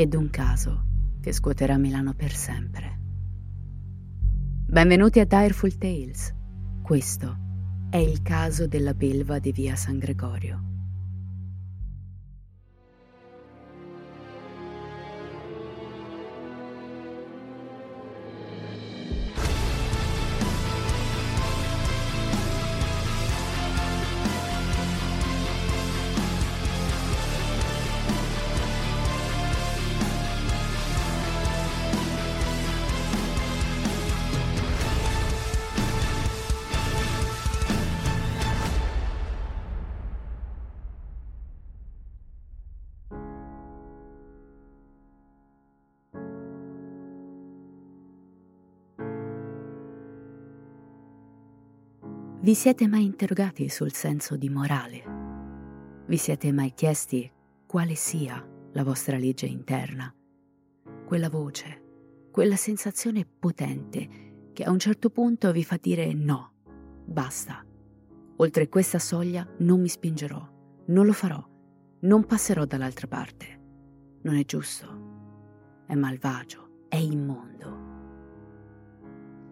ed un caso che scuoterà Milano per sempre. Benvenuti a Direful Tales. Questo è il caso della belva di via San Gregorio. Vi siete mai interrogati sul senso di morale? Vi siete mai chiesti quale sia la vostra legge interna? Quella voce, quella sensazione potente che a un certo punto vi fa dire no, basta. Oltre questa soglia non mi spingerò, non lo farò, non passerò dall'altra parte. Non è giusto, è malvagio, è immondo.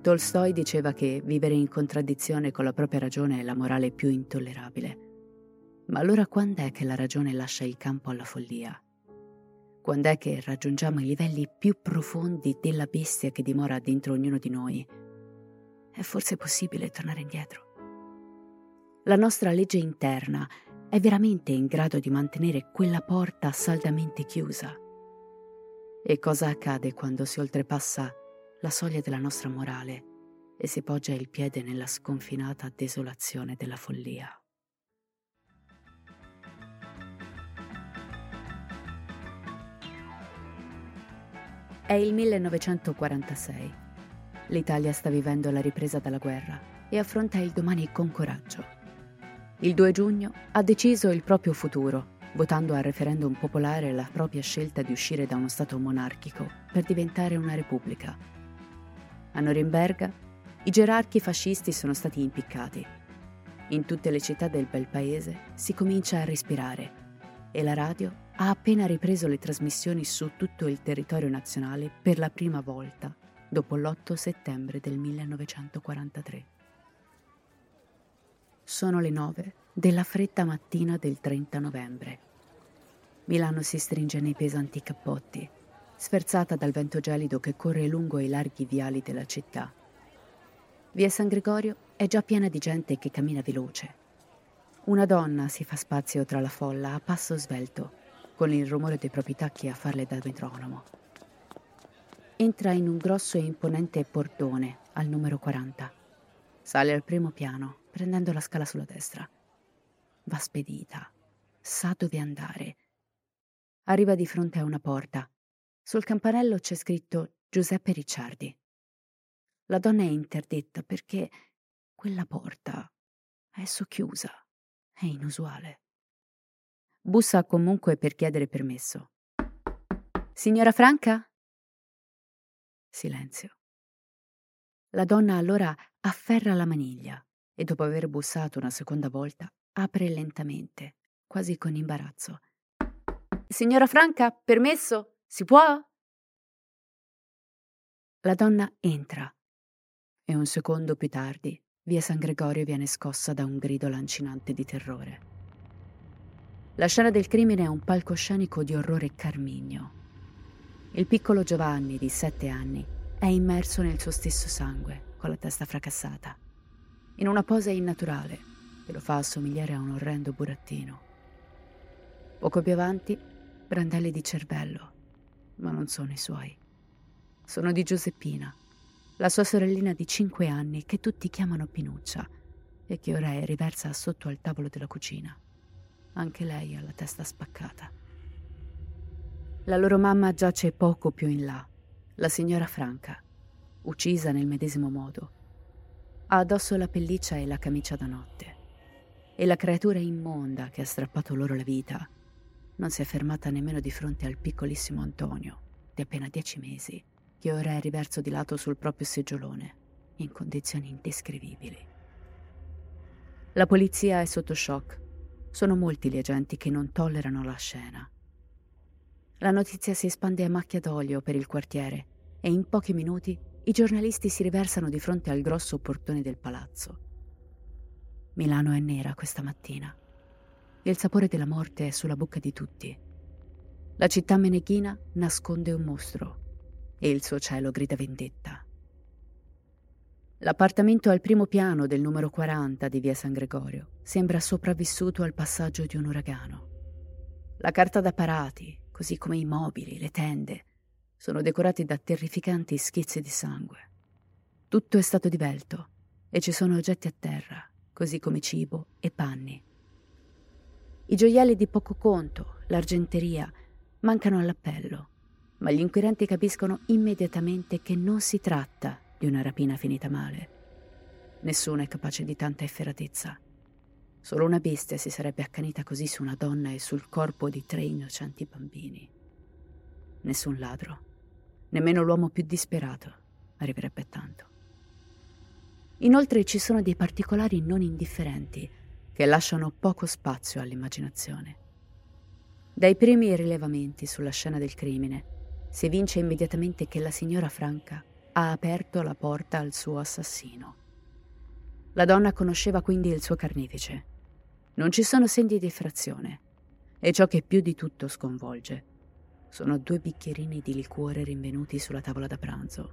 Tolstoi diceva che vivere in contraddizione con la propria ragione è la morale più intollerabile. Ma allora quando è che la ragione lascia il campo alla follia? Quando è che raggiungiamo i livelli più profondi della bestia che dimora dentro ognuno di noi? È forse possibile tornare indietro? La nostra legge interna è veramente in grado di mantenere quella porta saldamente chiusa? E cosa accade quando si oltrepassa la soglia della nostra morale e si poggia il piede nella sconfinata desolazione della follia. È il 1946. L'Italia sta vivendo la ripresa dalla guerra e affronta il domani con coraggio. Il 2 giugno ha deciso il proprio futuro, votando al referendum popolare la propria scelta di uscire da uno Stato monarchico per diventare una repubblica a Norimberga i gerarchi fascisti sono stati impiccati. In tutte le città del bel paese si comincia a respirare e la radio ha appena ripreso le trasmissioni su tutto il territorio nazionale per la prima volta dopo l'8 settembre del 1943. Sono le 9 della fredda mattina del 30 novembre. Milano si stringe nei pesanti cappotti sferzata dal vento gelido che corre lungo i larghi viali della città. Via San Gregorio è già piena di gente che cammina veloce. Una donna si fa spazio tra la folla a passo svelto, con il rumore dei propri tacchi a farle da metronomo. Entra in un grosso e imponente portone al numero 40. Sale al primo piano, prendendo la scala sulla destra. Va spedita. Sa dove andare. Arriva di fronte a una porta sul campanello c'è scritto Giuseppe Ricciardi. La donna è interdetta perché quella porta è socchiusa, è inusuale. Bussa comunque per chiedere permesso. Signora Franca? Silenzio. La donna allora afferra la maniglia e dopo aver bussato una seconda volta apre lentamente, quasi con imbarazzo. Signora Franca, permesso? Si può? La donna entra e un secondo più tardi via San Gregorio viene scossa da un grido lancinante di terrore. La scena del crimine è un palcoscenico di orrore carmigno. Il piccolo Giovanni, di sette anni, è immerso nel suo stesso sangue, con la testa fracassata, in una posa innaturale che lo fa assomigliare a un orrendo burattino. Poco più avanti, brandelli di cervello, ma non sono i suoi. Sono di Giuseppina, la sua sorellina di cinque anni che tutti chiamano Pinuccia e che ora è riversa sotto al tavolo della cucina. Anche lei ha la testa spaccata. La loro mamma giace poco più in là, la signora Franca, uccisa nel medesimo modo. Ha addosso la pelliccia e la camicia da notte. E la creatura immonda che ha strappato loro la vita non si è fermata nemmeno di fronte al piccolissimo Antonio, di appena dieci mesi, che ora è riverso di lato sul proprio seggiolone, in condizioni indescrivibili. La polizia è sotto shock. Sono molti gli agenti che non tollerano la scena. La notizia si espande a macchia d'olio per il quartiere e in pochi minuti i giornalisti si riversano di fronte al grosso portone del palazzo. Milano è nera questa mattina il sapore della morte è sulla bocca di tutti. La città meneghina nasconde un mostro e il suo cielo grida vendetta. L'appartamento al primo piano del numero 40 di via San Gregorio sembra sopravvissuto al passaggio di un uragano. La carta da parati, così come i mobili, le tende, sono decorati da terrificanti schizzi di sangue. Tutto è stato divelto e ci sono oggetti a terra, così come cibo e panni. I gioielli di poco conto, l'argenteria, mancano all'appello, ma gli inquirenti capiscono immediatamente che non si tratta di una rapina finita male. Nessuno è capace di tanta efferatezza. Solo una bestia si sarebbe accanita così su una donna e sul corpo di tre innocenti bambini. Nessun ladro, nemmeno l'uomo più disperato, arriverebbe tanto. Inoltre ci sono dei particolari non indifferenti che lasciano poco spazio all'immaginazione. Dai primi rilevamenti sulla scena del crimine si evince immediatamente che la signora Franca ha aperto la porta al suo assassino. La donna conosceva quindi il suo carnefice. Non ci sono segni di effrazione e ciò che più di tutto sconvolge sono due bicchierini di liquore rinvenuti sulla tavola da pranzo.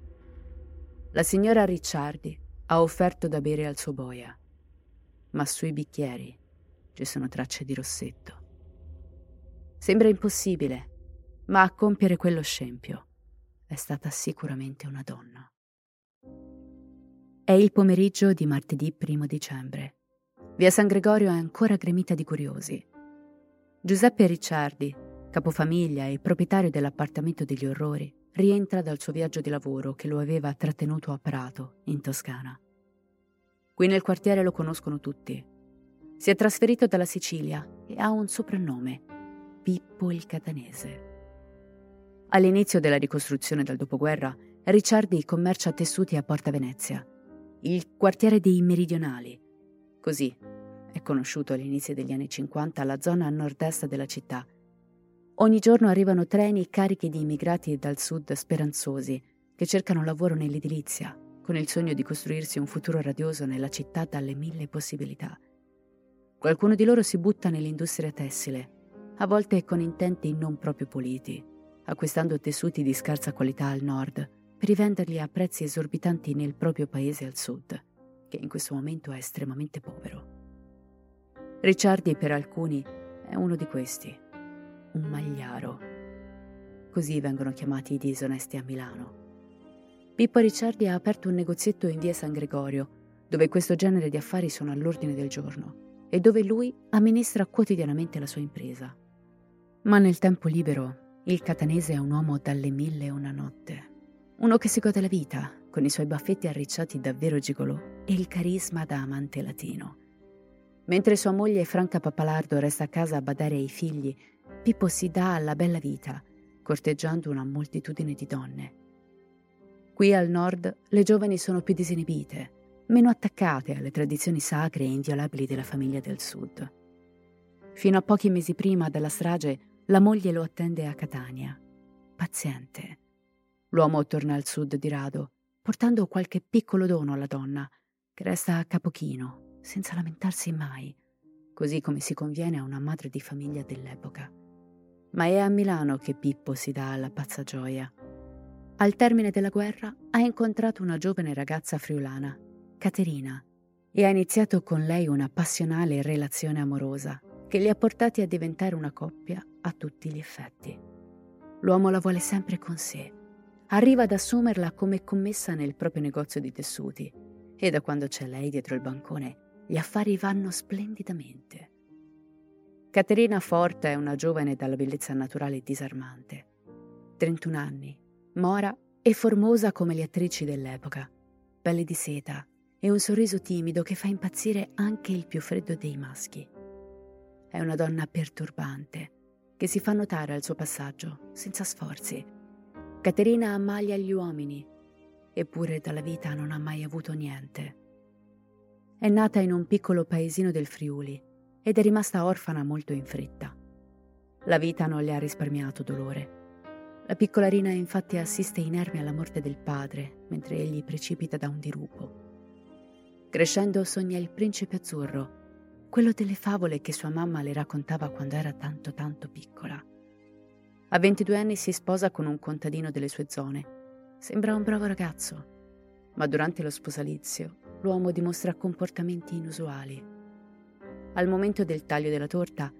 La signora Ricciardi ha offerto da bere al suo boia ma sui bicchieri ci sono tracce di rossetto. Sembra impossibile, ma a compiere quello scempio è stata sicuramente una donna. È il pomeriggio di martedì 1 dicembre. Via San Gregorio è ancora gremita di curiosi. Giuseppe Ricciardi, capofamiglia e proprietario dell'appartamento degli orrori, rientra dal suo viaggio di lavoro che lo aveva trattenuto a Prato, in Toscana. Qui nel quartiere lo conoscono tutti. Si è trasferito dalla Sicilia e ha un soprannome, Pippo il Catanese. All'inizio della ricostruzione dal dopoguerra, Ricciardi commercia tessuti a Porta Venezia, il quartiere dei meridionali. Così è conosciuto all'inizio degli anni 50 la zona a nord-est della città. Ogni giorno arrivano treni carichi di immigrati dal sud speranzosi che cercano lavoro nell'edilizia, con il sogno di costruirsi un futuro radioso nella città dalle mille possibilità. Qualcuno di loro si butta nell'industria tessile, a volte con intenti non proprio puliti, acquistando tessuti di scarsa qualità al nord per rivenderli a prezzi esorbitanti nel proprio paese al sud, che in questo momento è estremamente povero. Ricciardi per alcuni è uno di questi, un magliaro. Così vengono chiamati i disonesti a Milano. Pippo Ricciardi ha aperto un negozietto in via San Gregorio, dove questo genere di affari sono all'ordine del giorno e dove lui amministra quotidianamente la sua impresa. Ma nel tempo libero, il catanese è un uomo dalle mille e una notte. Uno che si gode la vita, con i suoi baffetti arricciati davvero gigolò e il carisma da amante latino. Mentre sua moglie Franca Papalardo resta a casa a badare ai figli, Pippo si dà alla bella vita, corteggiando una moltitudine di donne. Qui al nord le giovani sono più disinibite, meno attaccate alle tradizioni sacre e inviolabili della famiglia del sud. Fino a pochi mesi prima della strage, la moglie lo attende a Catania, paziente. L'uomo torna al sud di rado, portando qualche piccolo dono alla donna, che resta a capochino, senza lamentarsi mai, così come si conviene a una madre di famiglia dell'epoca. Ma è a Milano che Pippo si dà alla pazza gioia Al termine della guerra ha incontrato una giovane ragazza friulana, Caterina, e ha iniziato con lei una passionale relazione amorosa che li ha portati a diventare una coppia a tutti gli effetti. L'uomo la vuole sempre con sé. Arriva ad assumerla come commessa nel proprio negozio di tessuti e da quando c'è lei dietro il bancone gli affari vanno splendidamente. Caterina Forte è una giovane dalla bellezza naturale disarmante. 31 anni, mora e formosa come le attrici dell'epoca, pelle di seta e un sorriso timido che fa impazzire anche il più freddo dei maschi. È una donna perturbante, che si fa notare al suo passaggio, senza sforzi. Caterina ammaglia gli uomini, eppure dalla vita non ha mai avuto niente. È nata in un piccolo paesino del Friuli ed è rimasta orfana molto in fretta. La vita non le ha risparmiato dolore. La piccola Rina infatti assiste inerme alla morte del padre mentre egli precipita da un dirupo. Crescendo sogna il principe azzurro, quello delle favole che sua mamma le raccontava quando era tanto tanto piccola. A 22 anni si sposa con un contadino delle sue zone. Sembra un bravo ragazzo, ma durante lo sposalizio l'uomo dimostra comportamenti inusuali al momento del taglio della torta,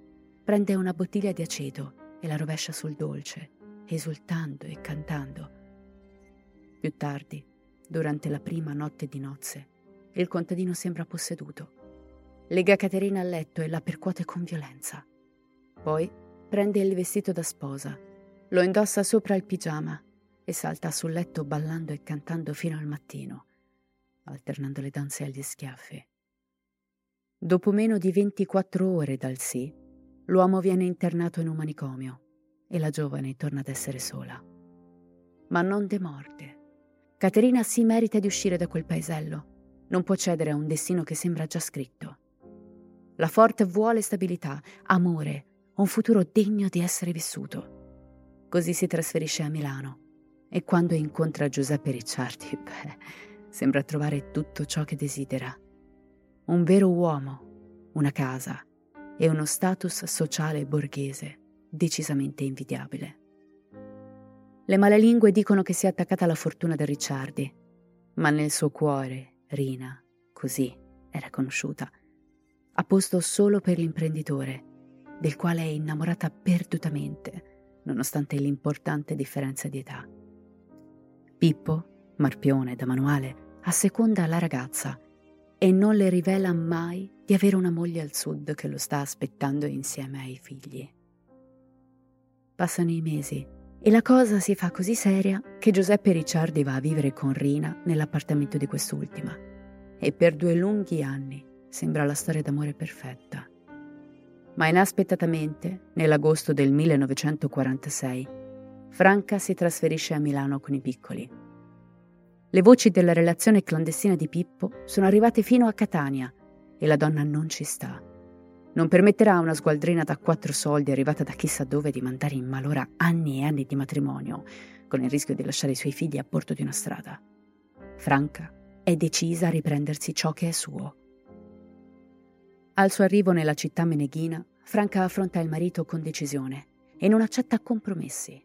prende una bottiglia di aceto e la rovescia sul dolce, esultando e cantando. Più tardi, durante la prima notte di nozze, il contadino sembra posseduto. Lega Caterina al letto e la percuote con violenza. Poi prende il vestito da sposa, lo indossa sopra il pigiama e salta sul letto ballando e cantando fino al mattino, alternando le danze agli schiaffi. Dopo meno di 24 ore dal sì, l'uomo viene internato in un manicomio e la giovane torna ad essere sola. Ma non demorde. Caterina si merita di uscire da quel paesello. Non può cedere a un destino che sembra già scritto. La Forte vuole stabilità, amore, un futuro degno di essere vissuto. Così si trasferisce a Milano e quando incontra Giuseppe Ricciardi, beh, sembra trovare tutto ciò che desidera un vero uomo, una casa e uno status sociale borghese decisamente invidiabile. Le malelingue dicono che sia attaccata alla fortuna del Ricciardi, ma nel suo cuore Rina, così era conosciuta, ha posto solo per l'imprenditore, del quale è innamorata perdutamente, nonostante l'importante differenza di età. Pippo, Marpione da manuale, asseconda la ragazza e non le rivela mai di avere una moglie al sud che lo sta aspettando insieme ai figli. Passano i mesi e la cosa si fa così seria che Giuseppe Ricciardi va a vivere con Rina nell'appartamento di quest'ultima e per due lunghi anni sembra la storia d'amore perfetta. Ma inaspettatamente, nell'agosto del 1946, Franca si trasferisce a Milano con i piccoli le voci della relazione clandestina di Pippo sono arrivate fino a Catania e la donna non ci sta. Non permetterà a una sgualdrina da quattro soldi arrivata da chissà dove di mandare in malora anni e anni di matrimonio, con il rischio di lasciare i suoi figli a bordo di una strada. Franca è decisa a riprendersi ciò che è suo. Al suo arrivo nella città meneghina, Franca affronta il marito con decisione e non accetta compromessi.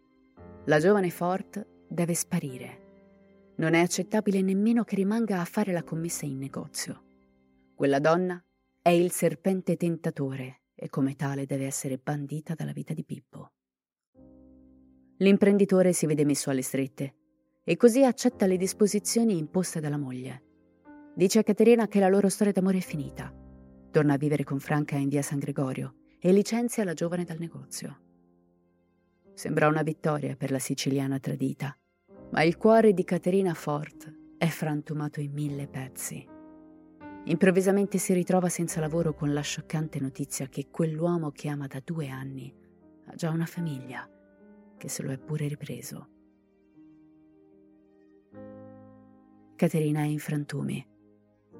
La giovane Fort deve sparire non è accettabile nemmeno che rimanga a fare la commessa in negozio. Quella donna è il serpente tentatore e come tale deve essere bandita dalla vita di Pippo. L'imprenditore si vede messo alle strette e così accetta le disposizioni imposte dalla moglie. Dice a Caterina che la loro storia d'amore è finita. Torna a vivere con Franca in via San Gregorio e licenzia la giovane dal negozio. Sembra una vittoria per la siciliana tradita ma il cuore di Caterina Fort è frantumato in mille pezzi. Improvvisamente si ritrova senza lavoro con la scioccante notizia che quell'uomo che ama da due anni ha già una famiglia, che se lo è pure ripreso. Caterina è in frantumi.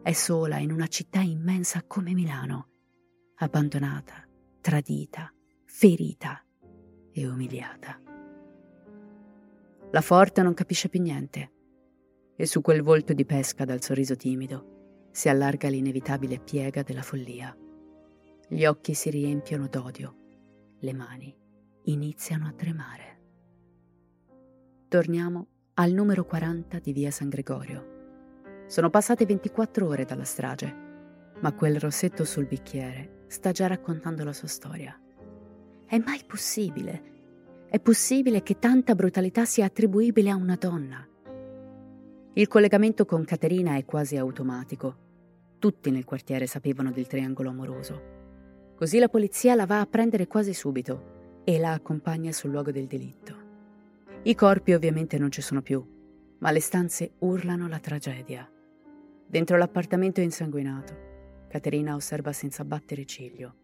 È sola in una città immensa come Milano, abbandonata, tradita, ferita e umiliata. La forte non capisce più niente. E su quel volto di pesca dal sorriso timido si allarga l'inevitabile piega della follia. Gli occhi si riempiono d'odio, le mani iniziano a tremare. Torniamo al numero 40 di via San Gregorio. Sono passate 24 ore dalla strage, ma quel rossetto sul bicchiere sta già raccontando la sua storia. È mai possibile? È possibile che tanta brutalità sia attribuibile a una donna? Il collegamento con Caterina è quasi automatico. Tutti nel quartiere sapevano del triangolo amoroso. Così la polizia la va a prendere quasi subito e la accompagna sul luogo del delitto. I corpi ovviamente non ci sono più, ma le stanze urlano la tragedia. Dentro l'appartamento insanguinato, Caterina osserva senza battere ciglio.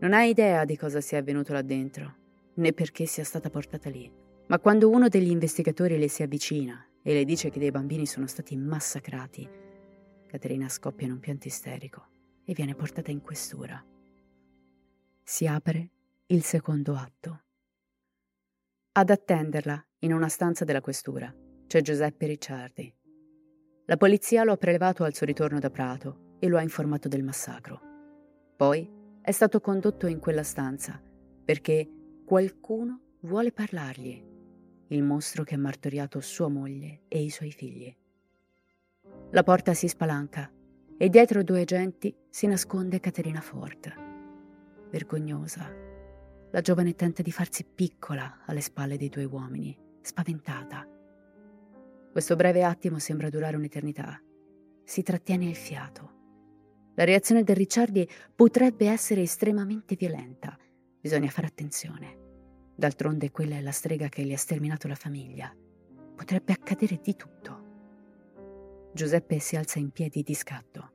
Non ha idea di cosa sia avvenuto là dentro, né perché sia stata portata lì. Ma quando uno degli investigatori le si avvicina e le dice che dei bambini sono stati massacrati, Caterina scoppia in un pianto isterico e viene portata in questura. Si apre il secondo atto. Ad attenderla, in una stanza della questura, c'è Giuseppe Ricciardi. La polizia lo ha prelevato al suo ritorno da Prato e lo ha informato del massacro. Poi è stato condotto in quella stanza perché qualcuno vuole parlargli, il mostro che ha martoriato sua moglie e i suoi figli. La porta si spalanca e dietro due agenti si nasconde Caterina Ford. Vergognosa, la giovane tenta di farsi piccola alle spalle dei due uomini, spaventata. Questo breve attimo sembra durare un'eternità. Si trattiene il fiato. La reazione del Ricciardi potrebbe essere estremamente violenta. Bisogna fare attenzione. D'altronde quella è la strega che gli ha sterminato la famiglia. Potrebbe accadere di tutto. Giuseppe si alza in piedi di scatto.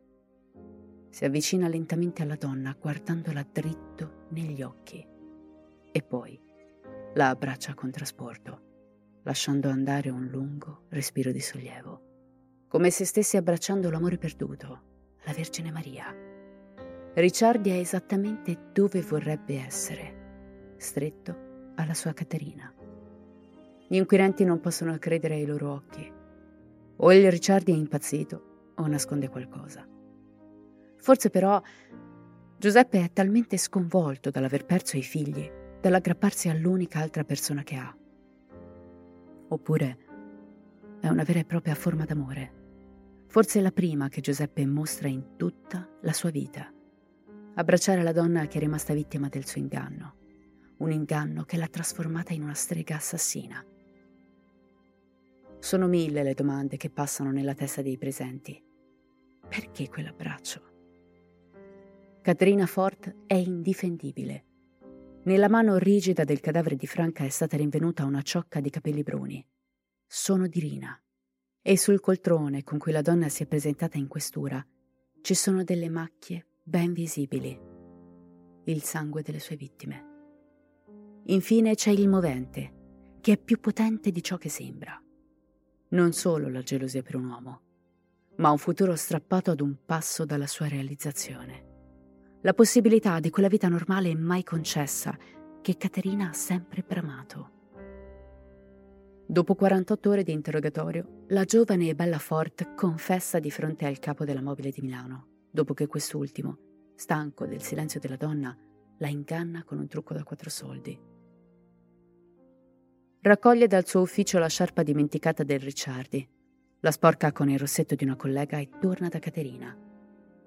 Si avvicina lentamente alla donna guardandola dritto negli occhi e poi la abbraccia con trasporto, lasciando andare un lungo respiro di sollievo, come se stesse abbracciando l'amore perduto, la Vergine Maria. Ricciardi è esattamente dove vorrebbe essere, stretto alla sua Caterina. Gli inquirenti non possono credere ai loro occhi. O il Ricciardi è impazzito o nasconde qualcosa. Forse però Giuseppe è talmente sconvolto dall'aver perso i figli dall'aggrapparsi all'unica altra persona che ha. Oppure è una vera e propria forma d'amore. Forse la prima che Giuseppe mostra in tutta la sua vita. Abbracciare la donna che è rimasta vittima del suo inganno. Un inganno che l'ha trasformata in una strega assassina. Sono mille le domande che passano nella testa dei presenti. Perché quell'abbraccio? Caterina Fort è indifendibile nella mano rigida del cadavere di Franca è stata rinvenuta una ciocca di capelli bruni. Sono di Rina. E sul coltrone con cui la donna si è presentata in questura ci sono delle macchie ben visibili. Il sangue delle sue vittime. Infine c'è il movente, che è più potente di ciò che sembra. Non solo la gelosia per un uomo, ma un futuro strappato ad un passo dalla sua realizzazione la possibilità di quella vita normale mai concessa che Caterina ha sempre bramato. Dopo 48 ore di interrogatorio, la giovane e bella Fort confessa di fronte al capo della mobile di Milano, dopo che quest'ultimo, stanco del silenzio della donna, la inganna con un trucco da quattro soldi. Raccoglie dal suo ufficio la sciarpa dimenticata del Ricciardi, la sporca con il rossetto di una collega e torna da Caterina.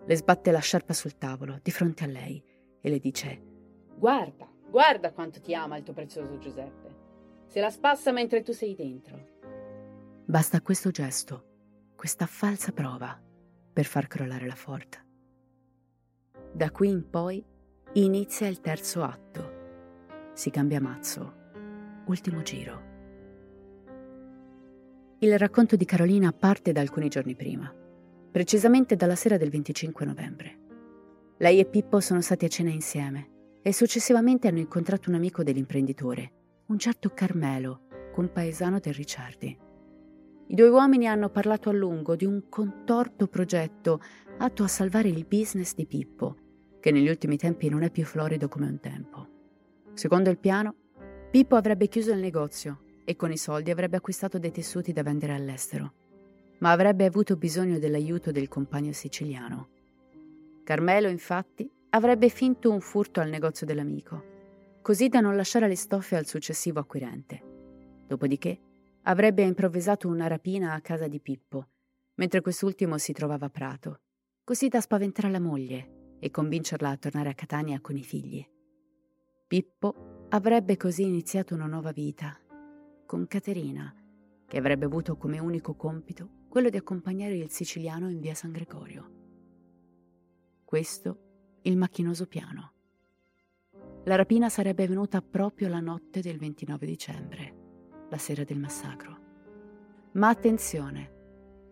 Le sbatte la sciarpa sul tavolo, di fronte a lei, e le dice: Guarda, guarda quanto ti ama il tuo prezioso Giuseppe. Se la spassa mentre tu sei dentro. Basta questo gesto, questa falsa prova, per far crollare la forta. Da qui in poi inizia il terzo atto. Si cambia mazzo. Ultimo giro. Il racconto di Carolina parte da alcuni giorni prima precisamente dalla sera del 25 novembre. Lei e Pippo sono stati a cena insieme e successivamente hanno incontrato un amico dell'imprenditore, un certo Carmelo, compaesano del Ricciardi. I due uomini hanno parlato a lungo di un contorto progetto atto a salvare il business di Pippo, che negli ultimi tempi non è più florido come un tempo. Secondo il piano, Pippo avrebbe chiuso il negozio e con i soldi avrebbe acquistato dei tessuti da vendere all'estero ma avrebbe avuto bisogno dell'aiuto del compagno siciliano. Carmelo, infatti, avrebbe finto un furto al negozio dell'amico, così da non lasciare le stoffe al successivo acquirente. Dopodiché avrebbe improvvisato una rapina a casa di Pippo, mentre quest'ultimo si trovava a Prato, così da spaventare la moglie e convincerla a tornare a Catania con i figli. Pippo avrebbe così iniziato una nuova vita, con Caterina, che avrebbe avuto come unico compito quello di accompagnare il siciliano in via San Gregorio. Questo il macchinoso piano. La rapina sarebbe avvenuta proprio la notte del 29 dicembre, la sera del massacro. Ma attenzione,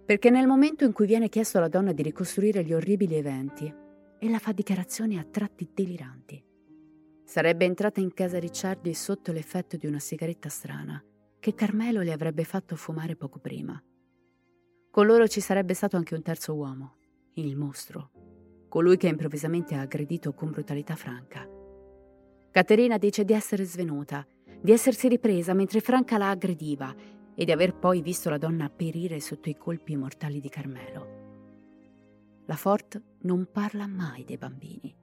perché nel momento in cui viene chiesto alla donna di ricostruire gli orribili eventi, ella fa dichiarazioni a tratti deliranti. Sarebbe entrata in casa Ricciardi sotto l'effetto di una sigaretta strana che Carmelo le avrebbe fatto fumare poco prima. Con loro ci sarebbe stato anche un terzo uomo, il mostro, colui che improvvisamente ha aggredito con brutalità Franca. Caterina dice di essere svenuta, di essersi ripresa mentre Franca la aggrediva e di aver poi visto la donna perire sotto i colpi mortali di Carmelo. La Fort non parla mai dei bambini.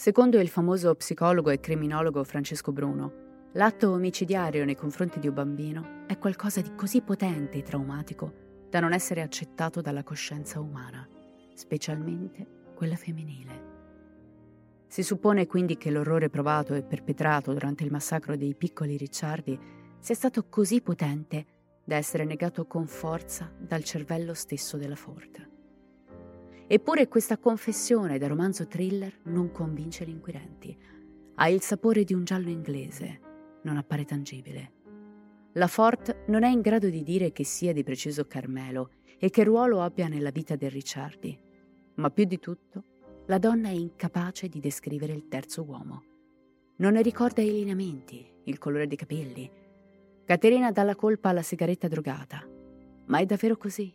Secondo il famoso psicologo e criminologo Francesco Bruno, l'atto omicidiario nei confronti di un bambino è qualcosa di così potente e traumatico da non essere accettato dalla coscienza umana, specialmente quella femminile. Si suppone quindi che l'orrore provato e perpetrato durante il massacro dei piccoli Ricciardi sia stato così potente da essere negato con forza dal cervello stesso della Ford. Eppure questa confessione da romanzo thriller non convince gli inquirenti. Ha il sapore di un giallo inglese, non appare tangibile. La Ford non è in grado di dire che sia di preciso Carmelo e che ruolo abbia nella vita del Ricciardi, ma più di tutto la donna è incapace di descrivere il terzo uomo. Non ne ricorda i lineamenti, il colore dei capelli, Caterina dà la colpa alla sigaretta drogata. Ma è davvero così?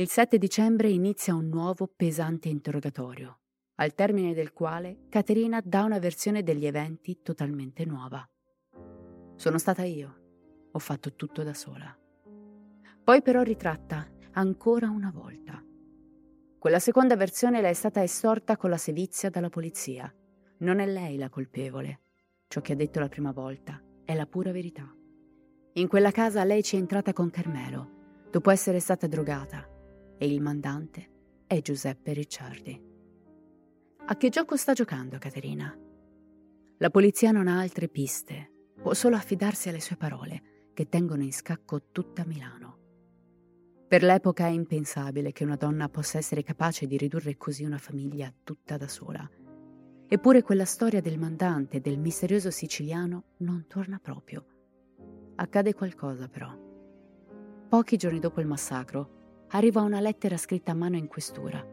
Il 7 dicembre inizia un nuovo pesante interrogatorio, al termine del quale Caterina dà una versione degli eventi totalmente nuova. Sono stata io, ho fatto tutto da sola. Poi però ritratta ancora una volta. Quella seconda versione le è stata estorta con la sevizia dalla polizia. Non è lei la colpevole. Ciò che ha detto la prima volta è la pura verità. In quella casa lei ci è entrata con Carmelo, dopo essere stata drogata, e il mandante è Giuseppe Ricciardi. A che gioco sta giocando Caterina? La polizia non ha altre piste, può solo affidarsi alle sue parole, che tengono in scacco tutta Milano. Per l'epoca è impensabile che una donna possa essere capace di ridurre così una famiglia tutta da sola. Eppure quella storia del mandante e del misterioso siciliano non torna proprio. Accade qualcosa però. Pochi giorni dopo il massacro arriva una lettera scritta a mano in questura.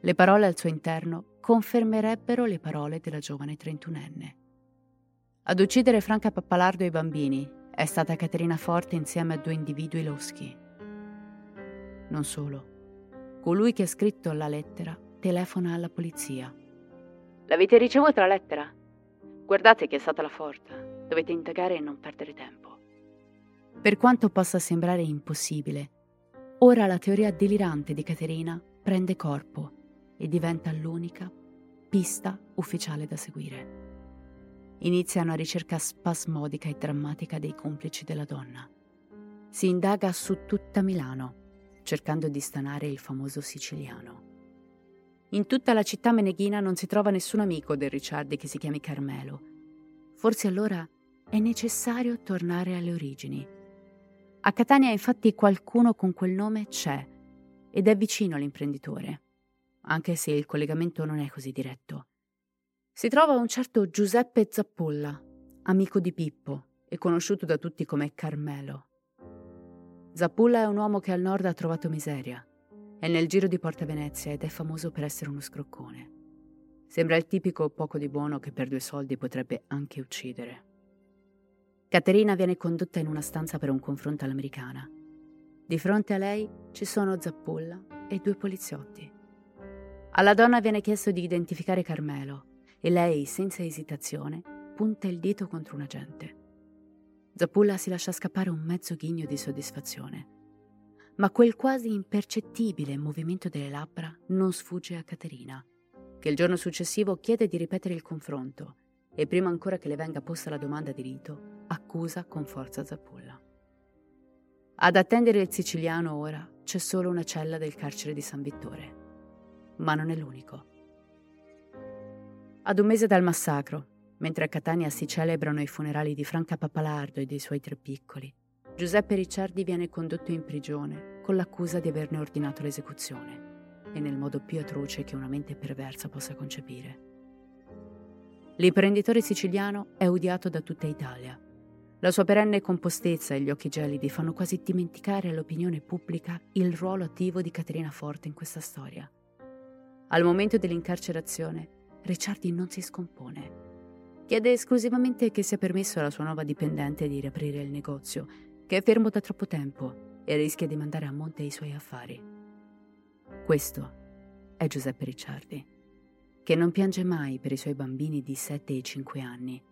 Le parole al suo interno confermerebbero le parole della giovane trentunenne. Ad uccidere Franca Pappalardo e i bambini è stata Caterina Forte insieme a due individui loschi. Non solo. Colui che ha scritto la lettera telefona alla polizia L'avete ricevuta la lettera? Guardate che è stata la forta. Dovete indagare e non perdere tempo. Per quanto possa sembrare impossibile, ora la teoria delirante di Caterina prende corpo e diventa l'unica pista ufficiale da seguire. Inizia una ricerca spasmodica e drammatica dei complici della donna. Si indaga su tutta Milano, cercando di stanare il famoso siciliano. In tutta la città meneghina non si trova nessun amico del Ricciardi che si chiami Carmelo. Forse allora è necessario tornare alle origini. A Catania infatti qualcuno con quel nome c'è ed è vicino all'imprenditore, anche se il collegamento non è così diretto. Si trova un certo Giuseppe Zappolla, amico di Pippo e conosciuto da tutti come Carmelo. Zappulla è un uomo che al nord ha trovato miseria è nel giro di Porta Venezia ed è famoso per essere uno scroccone. Sembra il tipico poco di buono che per due soldi potrebbe anche uccidere. Caterina viene condotta in una stanza per un confronto all'americana. Di fronte a lei ci sono Zappulla e due poliziotti. Alla donna viene chiesto di identificare Carmelo e lei, senza esitazione, punta il dito contro un agente. Zappulla si lascia scappare un mezzo ghigno di soddisfazione ma quel quasi impercettibile movimento delle labbra non sfugge a Caterina, che il giorno successivo chiede di ripetere il confronto e prima ancora che le venga posta la domanda di rito, accusa con forza Zappulla. Ad attendere il siciliano ora c'è solo una cella del carcere di San Vittore, ma non è l'unico. Ad un mese dal massacro, mentre a Catania si celebrano i funerali di Franca Pappalardo e dei suoi tre piccoli, Giuseppe Ricciardi viene condotto in prigione con l'accusa di averne ordinato l'esecuzione e nel modo più atroce che una mente perversa possa concepire. L'imprenditore siciliano è odiato da tutta Italia. La sua perenne compostezza e gli occhi gelidi fanno quasi dimenticare all'opinione pubblica il ruolo attivo di Caterina Forte in questa storia. Al momento dell'incarcerazione, Ricciardi non si scompone. Chiede esclusivamente che sia permesso alla sua nuova dipendente di riaprire il negozio, che è fermo da troppo tempo e rischia di mandare a monte i suoi affari. Questo è Giuseppe Ricciardi, che non piange mai per i suoi bambini di 7 e 5 anni.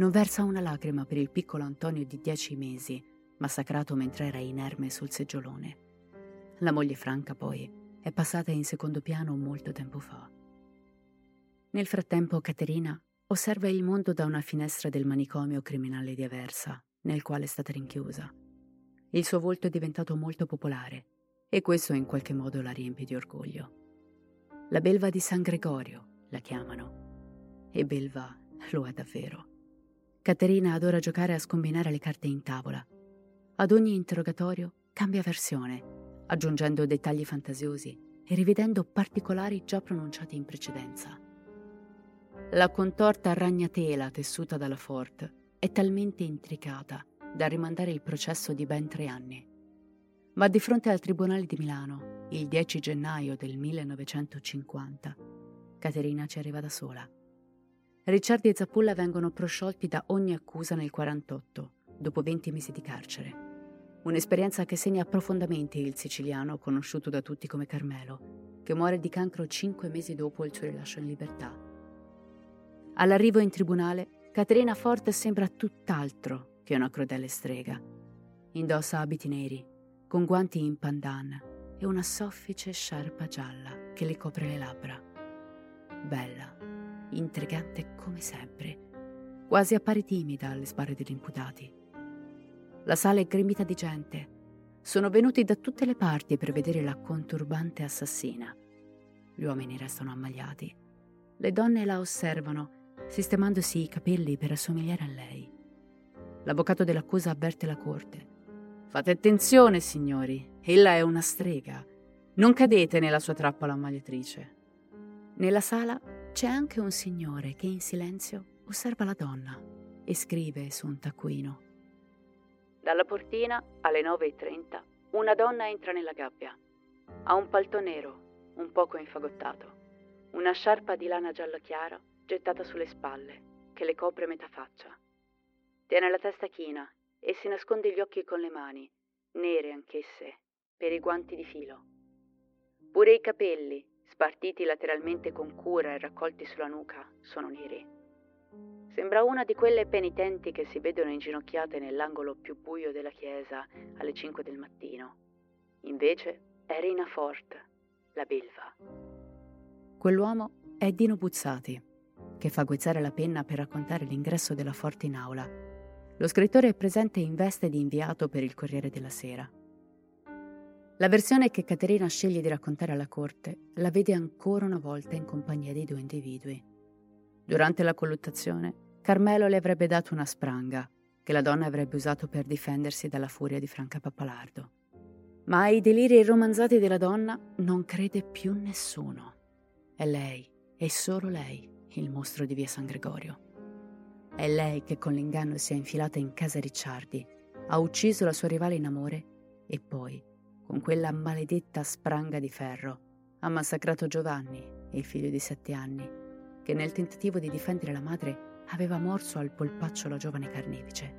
Non versa una lacrima per il piccolo Antonio di 10 mesi, massacrato mentre era inerme sul seggiolone. La moglie Franca, poi, è passata in secondo piano molto tempo fa. Nel frattempo, Caterina osserva il mondo da una finestra del manicomio criminale di Aversa, nel quale è stata rinchiusa. Il suo volto è diventato molto popolare e questo in qualche modo la riempie di orgoglio. La belva di San Gregorio la chiamano. E belva lo è davvero. Caterina adora giocare a scombinare le carte in tavola. Ad ogni interrogatorio cambia versione, aggiungendo dettagli fantasiosi e rivedendo particolari già pronunciati in precedenza. La contorta ragnatela tessuta dalla Ford è talmente intricata da rimandare il processo di ben tre anni ma di fronte al Tribunale di Milano, il 10 gennaio del 1950, Caterina ci arriva da sola. Ricciardi e Zappulla vengono prosciolti da ogni accusa nel 48, dopo 20 mesi di carcere. Un'esperienza che segna profondamente il siciliano conosciuto da tutti come Carmelo, che muore di cancro cinque mesi dopo il suo rilascio in libertà. All'arrivo in tribunale, Caterina Forte sembra tutt'altro che una crudele strega. Indossa abiti neri, con guanti in pandan e una soffice sciarpa gialla che le copre le labbra. Bella, intrigante come sempre, quasi appare timida alle spalle degli imputati. La sala è gremita di gente. Sono venuti da tutte le parti per vedere la conturbante assassina. Gli uomini restano ammaliati. Le donne la osservano, sistemandosi i capelli per assomigliare a lei. L'avvocato dell'accusa avverte la corte. Fate attenzione, signori, ella è una strega. Non cadete nella sua trappola ammaliatrice. Nella sala c'è anche un signore che in silenzio osserva la donna e scrive su un taccuino. Dalla portina alle 9.30 una donna entra nella gabbia. Ha un palto nero, un poco infagottato, una sciarpa di lana giallo chiaro gettata sulle spalle, che le copre metà faccia. Tiene la testa china e si nasconde gli occhi con le mani, nere anch'esse, per i guanti di filo. Pure i capelli, spartiti lateralmente con cura e raccolti sulla nuca, sono neri. Sembra una di quelle penitenti che si vedono inginocchiate nell'angolo più buio della chiesa alle 5 del mattino. Invece è Rina Fort, la belva. Quell'uomo è Dino Buzzati, che fa guizzare la penna per raccontare l'ingresso della Forte in aula lo scrittore è presente in veste di inviato per il Corriere della Sera. La versione che Caterina sceglie di raccontare alla corte la vede ancora una volta in compagnia dei due individui. Durante la colluttazione, Carmelo le avrebbe dato una spranga che la donna avrebbe usato per difendersi dalla furia di Franca Pappalardo. Ma ai deliri romanzati della donna non crede più nessuno. È lei, e solo lei, il mostro di via San Gregorio. È lei che con l'inganno si è infilata in casa Ricciardi, ha ucciso la sua rivale in amore e poi, con quella maledetta spranga di ferro, ha massacrato Giovanni, il figlio di sette anni, che nel tentativo di difendere la madre aveva morso al polpaccio la giovane carnefice.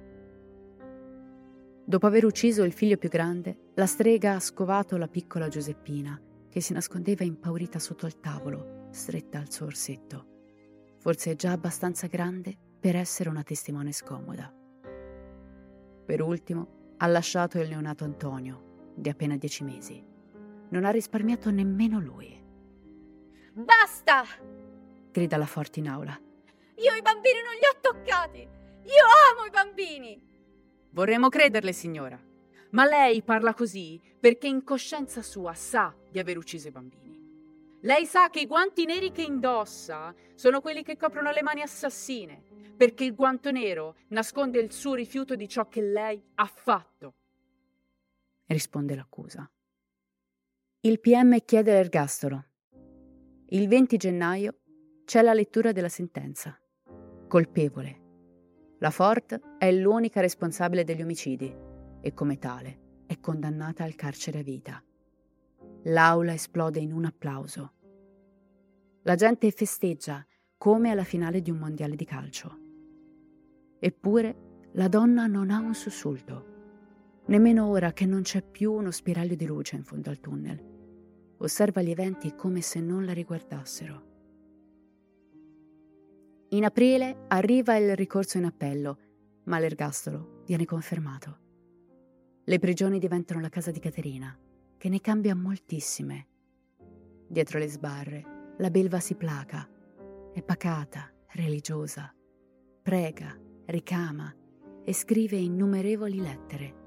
Dopo aver ucciso il figlio più grande, la strega ha scovato la piccola Giuseppina, che si nascondeva impaurita sotto al tavolo, stretta al suo orsetto. Forse già abbastanza grande per essere una testimone scomoda. Per ultimo, ha lasciato il neonato Antonio, di appena dieci mesi. Non ha risparmiato nemmeno lui. Basta! grida la forte in aula. Io i bambini non li ho toccati! Io amo i bambini! Vorremmo crederle, signora, ma lei parla così perché in coscienza sua sa di aver ucciso i bambini. Lei sa che i guanti neri che indossa sono quelli che coprono le mani assassine, perché il guanto nero nasconde il suo rifiuto di ciò che lei ha fatto. Risponde l'accusa. Il PM chiede l'ergastolo. Il 20 gennaio c'è la lettura della sentenza. Colpevole. La Fort è l'unica responsabile degli omicidi e come tale è condannata al carcere a vita. L'aula esplode in un applauso. La gente festeggia come alla finale di un mondiale di calcio. Eppure la donna non ha un sussulto, nemmeno ora che non c'è più uno spiraglio di luce in fondo al tunnel. Osserva gli eventi come se non la riguardassero. In aprile arriva il ricorso in appello, ma l'ergastolo viene confermato. Le prigioni diventano la casa di Caterina che ne cambia moltissime. Dietro le sbarre, la belva si placa, è pacata, religiosa, prega, ricama e scrive innumerevoli lettere.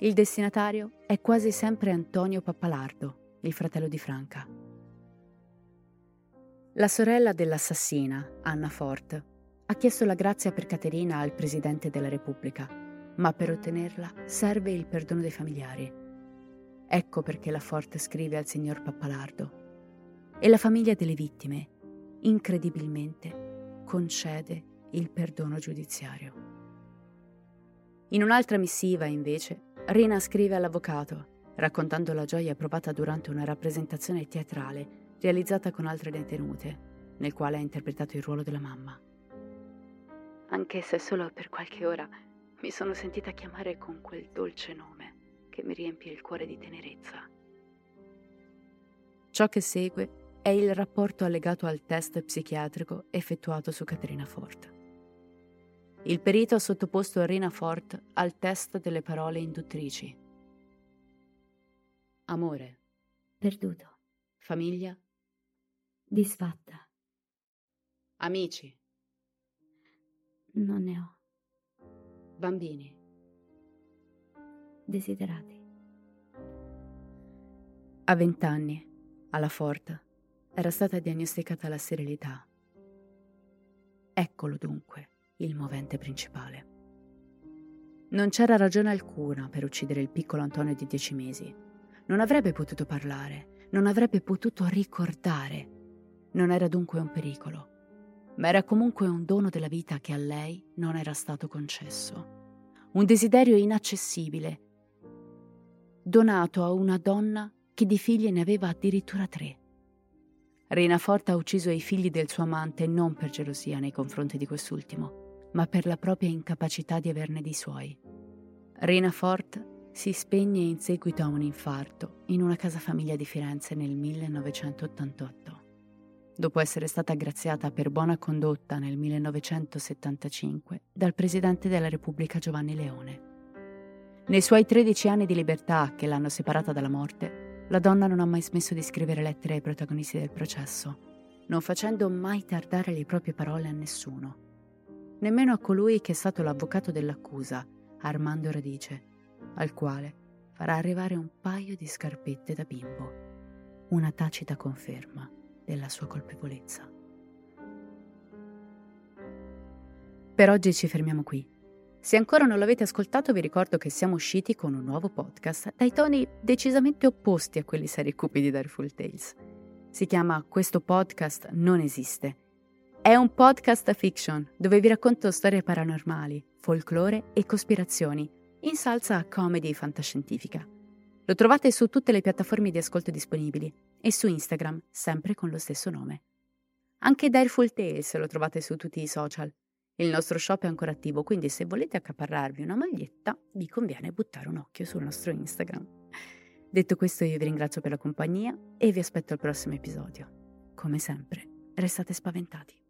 Il destinatario è quasi sempre Antonio Pappalardo, il fratello di Franca. La sorella dell'assassina, Anna Fort, ha chiesto la grazia per Caterina al Presidente della Repubblica, ma per ottenerla serve il perdono dei familiari. Ecco perché la Forte scrive al signor Pappalardo. E la famiglia delle vittime, incredibilmente, concede il perdono giudiziario. In un'altra missiva, invece, Rina scrive all'avvocato, raccontando la gioia provata durante una rappresentazione teatrale realizzata con altre detenute, nel quale ha interpretato il ruolo della mamma. Anche se solo per qualche ora mi sono sentita chiamare con quel dolce nome che mi riempie il cuore di tenerezza. Ciò che segue è il rapporto allegato al test psichiatrico effettuato su Caterina Fort. Il perito ha sottoposto Rina Fort al test delle parole induttrici. Amore. Perduto. Famiglia. Disfatta. Amici. Non ne ho. Bambini desiderati. A vent'anni, alla Forta, era stata diagnosticata la sterilità. Eccolo dunque il movente principale. Non c'era ragione alcuna per uccidere il piccolo Antonio di dieci mesi. Non avrebbe potuto parlare, non avrebbe potuto ricordare. Non era dunque un pericolo, ma era comunque un dono della vita che a lei non era stato concesso. Un desiderio inaccessibile donato a una donna che di figli ne aveva addirittura tre. Rina Forte ha ucciso i figli del suo amante non per gelosia nei confronti di quest'ultimo, ma per la propria incapacità di averne di suoi. Rina Forte si spegne in seguito a un infarto in una casa famiglia di Firenze nel 1988. Dopo essere stata graziata per buona condotta nel 1975 dal Presidente della Repubblica Giovanni Leone. Nei suoi 13 anni di libertà che l'hanno separata dalla morte, la donna non ha mai smesso di scrivere lettere ai protagonisti del processo, non facendo mai tardare le proprie parole a nessuno. Nemmeno a colui che è stato l'avvocato dell'accusa, Armando Radice, al quale farà arrivare un paio di scarpette da bimbo, una tacita conferma della sua colpevolezza. Per oggi ci fermiamo qui. Se ancora non l'avete ascoltato vi ricordo che siamo usciti con un nuovo podcast dai toni decisamente opposti a quelli seri cupi di Darful Tales. Si chiama Questo podcast non esiste. È un podcast fiction dove vi racconto storie paranormali, folklore e cospirazioni, in salsa comedy fantascientifica. Lo trovate su tutte le piattaforme di ascolto disponibili e su Instagram, sempre con lo stesso nome. Anche Direful Tales lo trovate su tutti i social. Il nostro shop è ancora attivo, quindi se volete accaparrarvi una maglietta, vi conviene buttare un occhio sul nostro Instagram. Detto questo, io vi ringrazio per la compagnia e vi aspetto al prossimo episodio. Come sempre, restate spaventati.